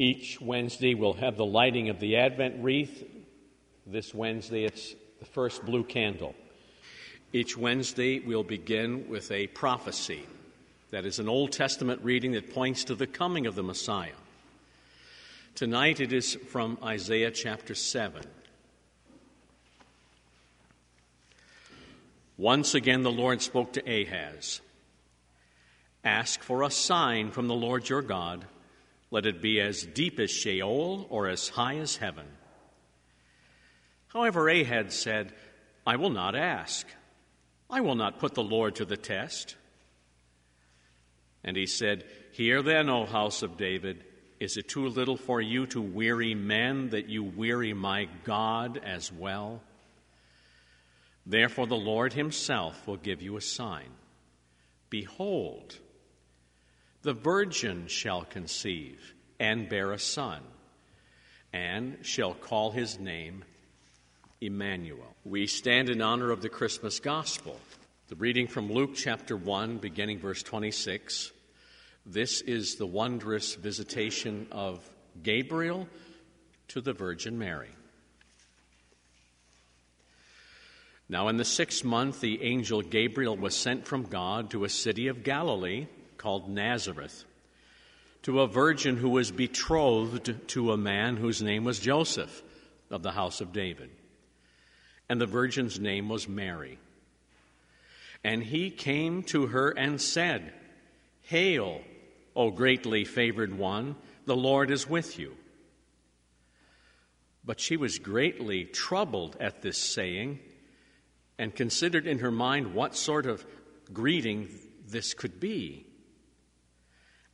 Each Wednesday, we'll have the lighting of the Advent wreath. This Wednesday, it's the first blue candle. Each Wednesday, we'll begin with a prophecy. That is an Old Testament reading that points to the coming of the Messiah. Tonight, it is from Isaiah chapter 7. Once again, the Lord spoke to Ahaz Ask for a sign from the Lord your God. Let it be as deep as Sheol or as high as heaven. However, Ahaz said, I will not ask. I will not put the Lord to the test. And he said, Hear then, O house of David, is it too little for you to weary men that you weary my God as well? Therefore, the Lord himself will give you a sign. Behold, the virgin shall conceive and bear a son, and shall call his name Emmanuel. We stand in honor of the Christmas gospel. The reading from Luke chapter 1, beginning verse 26. This is the wondrous visitation of Gabriel to the Virgin Mary. Now, in the sixth month, the angel Gabriel was sent from God to a city of Galilee called Nazareth, to a virgin who was betrothed to a man whose name was Joseph of the house of David. And the virgin's name was Mary. And he came to her and said, Hail, O greatly favored one, the Lord is with you. But she was greatly troubled at this saying and considered in her mind what sort of greeting this could be.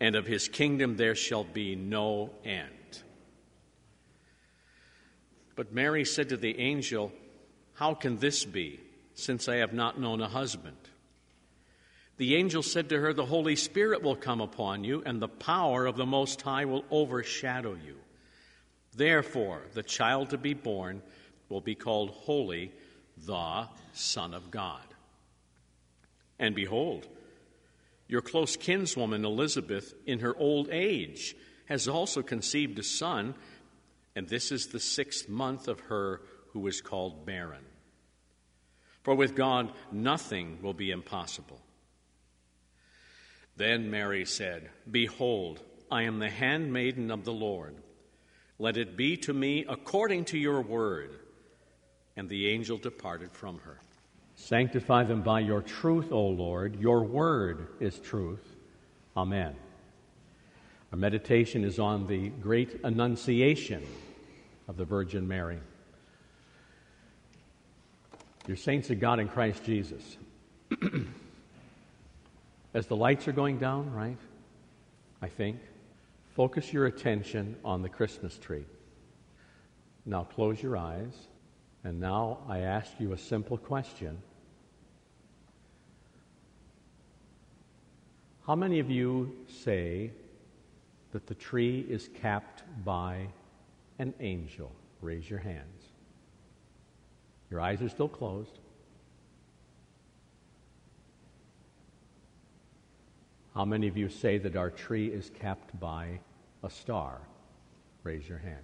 and of his kingdom there shall be no end. But Mary said to the angel, How can this be, since I have not known a husband? The angel said to her, The Holy Spirit will come upon you, and the power of the Most High will overshadow you. Therefore, the child to be born will be called Holy, the Son of God. And behold, your close kinswoman Elizabeth, in her old age, has also conceived a son, and this is the sixth month of her who is called barren. For with God nothing will be impossible. Then Mary said, Behold, I am the handmaiden of the Lord. Let it be to me according to your word. And the angel departed from her. Sanctify them by your truth, O Lord. Your word is truth. Amen. Our meditation is on the great annunciation of the Virgin Mary. Your saints of God in Christ Jesus. As the lights are going down, right? I think. Focus your attention on the Christmas tree. Now close your eyes. And now I ask you a simple question How many of you say that the tree is capped by an angel? Raise your hands. Your eyes are still closed. How many of you say that our tree is capped by a star? Raise your hand.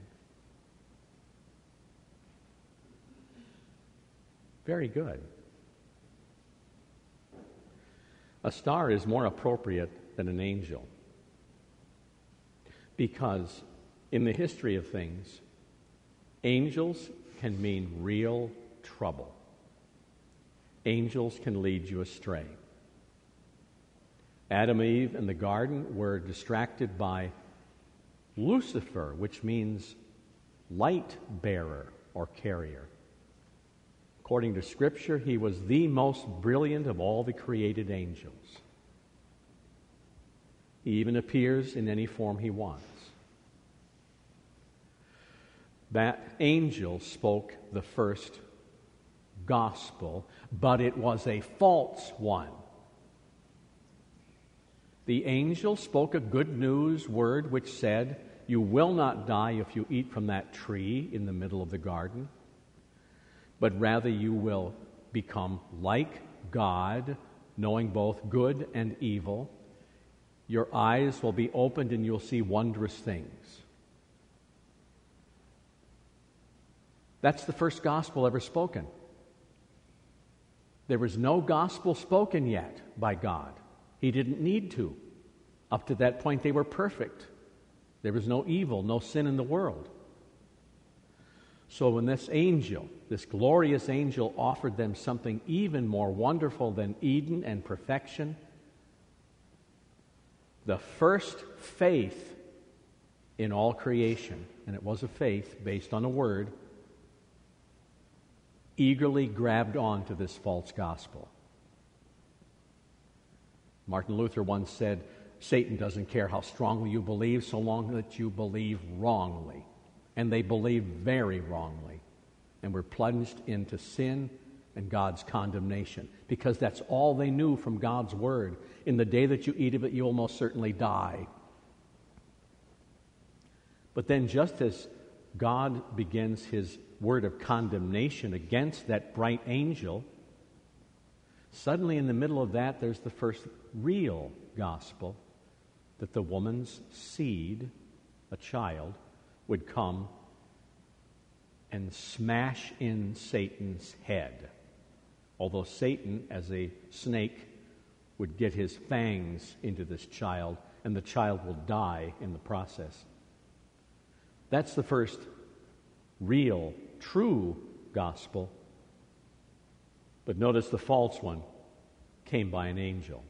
Very good. A star is more appropriate than an angel because in the history of things, angels can mean real trouble. Angels can lead you astray. Adam and Eve in the garden were distracted by Lucifer, which means light bearer or carrier. According to Scripture, he was the most brilliant of all the created angels. He even appears in any form he wants. That angel spoke the first gospel, but it was a false one. The angel spoke a good news word which said, You will not die if you eat from that tree in the middle of the garden, but rather you will become like God, knowing both good and evil. Your eyes will be opened and you'll see wondrous things. That's the first gospel ever spoken. There was no gospel spoken yet by God. He didn't need to. Up to that point, they were perfect. There was no evil, no sin in the world. So when this angel, this glorious angel, offered them something even more wonderful than Eden and perfection, the first faith in all creation, and it was a faith based on a word, eagerly grabbed on to this false gospel. Martin Luther once said, Satan doesn't care how strongly you believe so long that you believe wrongly. And they believed very wrongly and were plunged into sin and God's condemnation because that's all they knew from God's word. In the day that you eat of it, you will most certainly die. But then, just as God begins his word of condemnation against that bright angel, suddenly in the middle of that, there's the first real gospel that the woman's seed, a child, would come and smash in Satan's head. Although Satan, as a snake, would get his fangs into this child, and the child will die in the process. That's the first real, true gospel. But notice the false one came by an angel.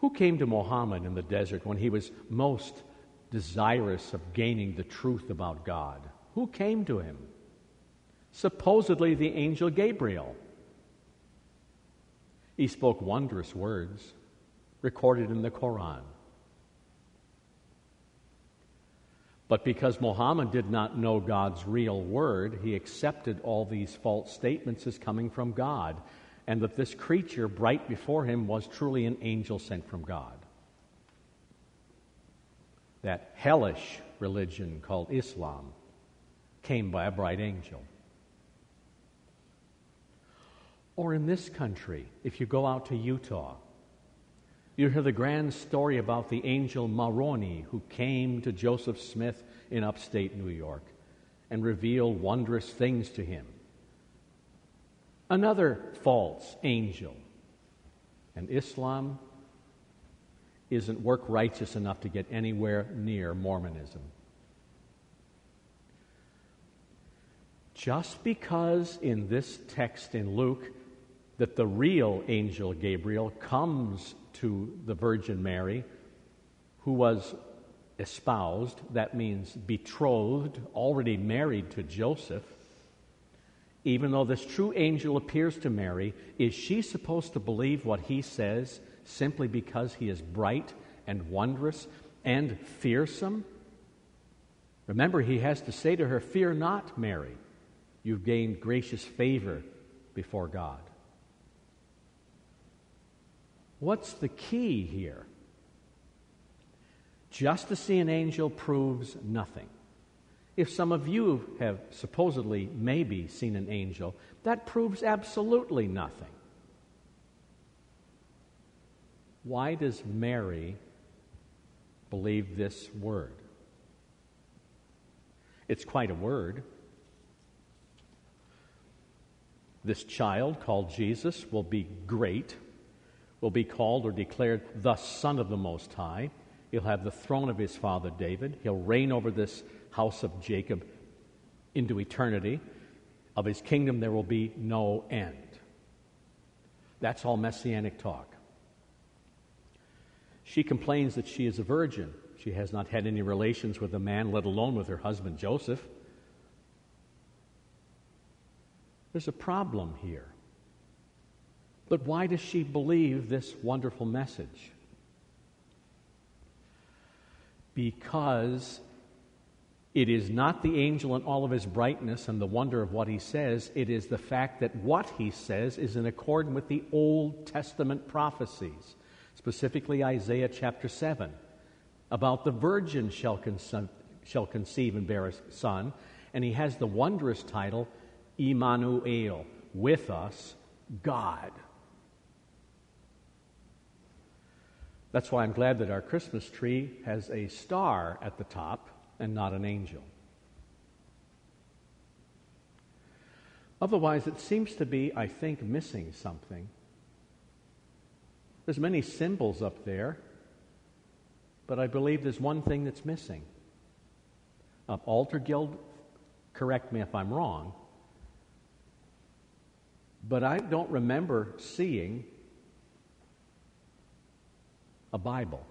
Who came to Muhammad in the desert when he was most desirous of gaining the truth about God? Who came to him? Supposedly the angel Gabriel. He spoke wondrous words recorded in the Quran. But because Muhammad did not know God's real word, he accepted all these false statements as coming from God and that this creature bright before him was truly an angel sent from God. That hellish religion called Islam came by a bright angel. Or in this country, if you go out to Utah, you hear the grand story about the angel Moroni who came to Joseph Smith in upstate New York and revealed wondrous things to him another false angel. And Islam isn't work righteous enough to get anywhere near Mormonism. Just because in this text in Luke that the real angel Gabriel comes to the Virgin Mary, who was espoused, that means betrothed, already married to Joseph, even though this true angel appears to Mary, is she supposed to believe what he says simply because he is bright and wondrous and fearsome? Remember, he has to say to her, Fear not, Mary. You've gained gracious favor before God. What's the key here? Just to see an angel proves nothing. If some of you have supposedly maybe seen an angel, that proves absolutely nothing. Why does Mary believe this word? It's quite a word. This child called Jesus will be great, will be called or declared the Son of the Most High. He'll have the throne of his father David. He'll reign over this house of Jacob into eternity. Of his kingdom there will be no end. That's all messianic talk. She complains that she is a virgin. She has not had any relations with a man, let alone with her husband Joseph. There's a problem here. But why does she believe this wonderful message? Because it is not the angel in all of his brightness and the wonder of what he says, it is the fact that what he says is in accord with the Old Testament prophecies, specifically Isaiah chapter 7, about the virgin shall, conce- shall conceive and bear a son, and he has the wondrous title, Emmanuel, with us, God. That's why I'm glad that our Christmas tree has a star at the top and not an angel. Otherwise, it seems to be, I think, missing something. There's many symbols up there, but I believe there's one thing that's missing. Uh, Altar Guild, correct me if I'm wrong, but I don't remember seeing a Bible.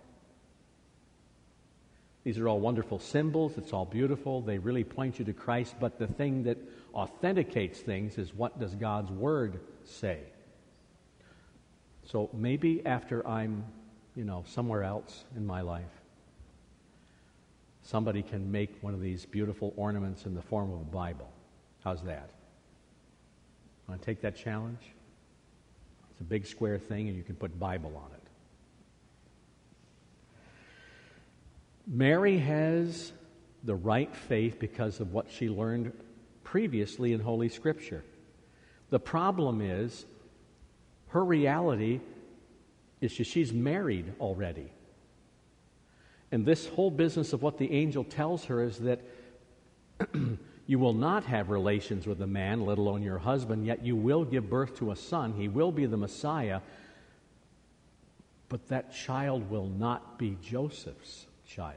These are all wonderful symbols. It's all beautiful. They really point you to Christ. But the thing that authenticates things is what does God's Word say? So maybe after I'm, you know, somewhere else in my life, somebody can make one of these beautiful ornaments in the form of a Bible. How's that? Want to take that challenge? It's a big square thing, and you can put Bible on it. Mary has the right faith because of what she learned previously in Holy Scripture. The problem is her reality is she's married already. And this whole business of what the angel tells her is that you will not have relations with a man, let alone your husband, yet you will give birth to a son. He will be the Messiah. But that child will not be Joseph's child.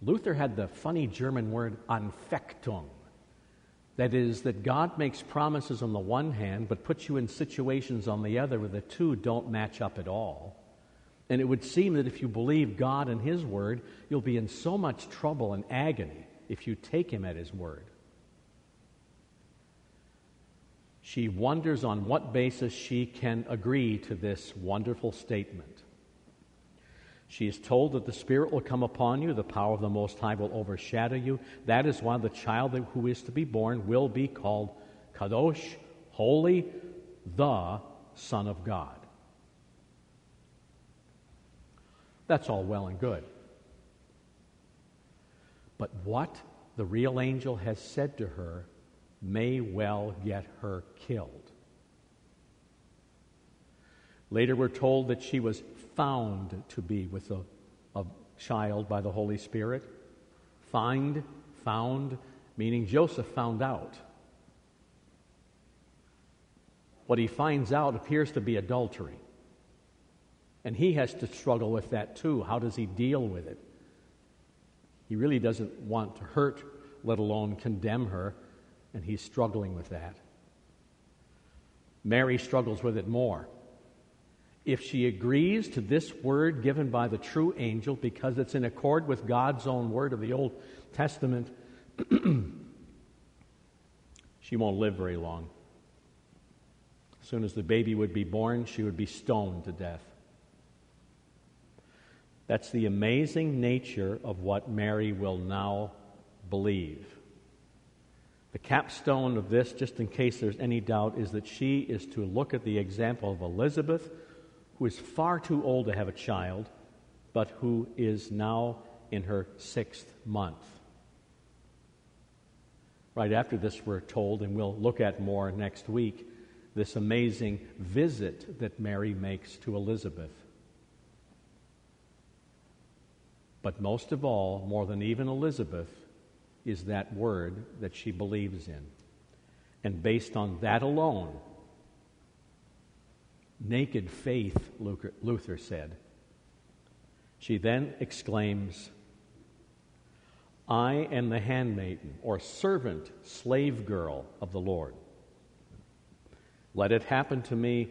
Luther had the funny German word Anfechtung. That is, that God makes promises on the one hand, but puts you in situations on the other where the two don't match up at all. And it would seem that if you believe God and His word, you'll be in so much trouble and agony if you take Him at His word. She wonders on what basis she can agree to this wonderful statement. She is told that the Spirit will come upon you, the power of the Most High will overshadow you. That is why the child who is to be born will be called Kadosh, Holy, the Son of God. That's all well and good. But what the real angel has said to her may well get her killed. Later, we're told that she was found to be with a, a child by the Holy Spirit. Find, found, meaning Joseph found out. What he finds out appears to be adultery. And he has to struggle with that too. How does he deal with it? He really doesn't want to hurt, let alone condemn her, and he's struggling with that. Mary struggles with it more. If she agrees to this word given by the true angel because it's in accord with God's own word of the Old Testament, she won't live very long. As soon as the baby would be born, she would be stoned to death. That's the amazing nature of what Mary will now believe. The capstone of this, just in case there's any doubt, is that she is to look at the example of Elizabeth who is far too old to have a child, but who is now in her sixth month. Right after this, we're told, and we'll look at more next week, this amazing visit that Mary makes to Elizabeth. But most of all, more than even Elizabeth, is that word that she believes in. And based on that alone, naked faith, Luther said. She then exclaims, I am the handmaiden or servant, slave girl of the Lord. Let it happen to me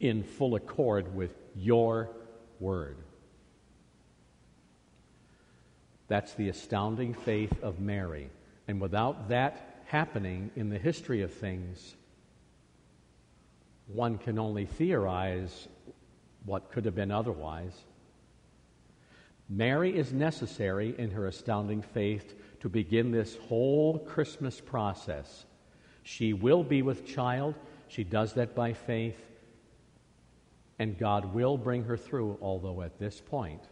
in full accord with your word. That's the astounding faith of Mary. And without that happening in the history of things, one can only theorize what could have been otherwise. Mary is necessary in her astounding faith to begin this whole Christmas process. She will be with child. She does that by faith. And God will bring her through, although at this point,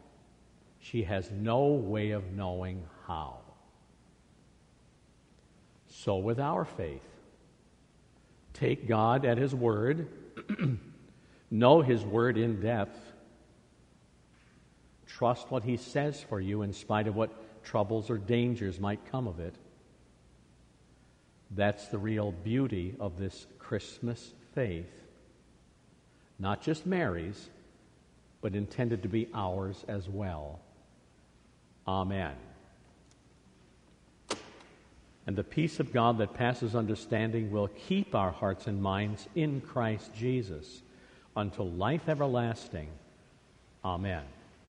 she has no way of knowing how. So, with our faith, take God at His word, know His word in depth, trust what He says for you in spite of what troubles or dangers might come of it. That's the real beauty of this Christmas faith. Not just Mary's, but intended to be ours as well. Amen. And the peace of God that passes understanding will keep our hearts and minds in Christ Jesus until life everlasting. Amen.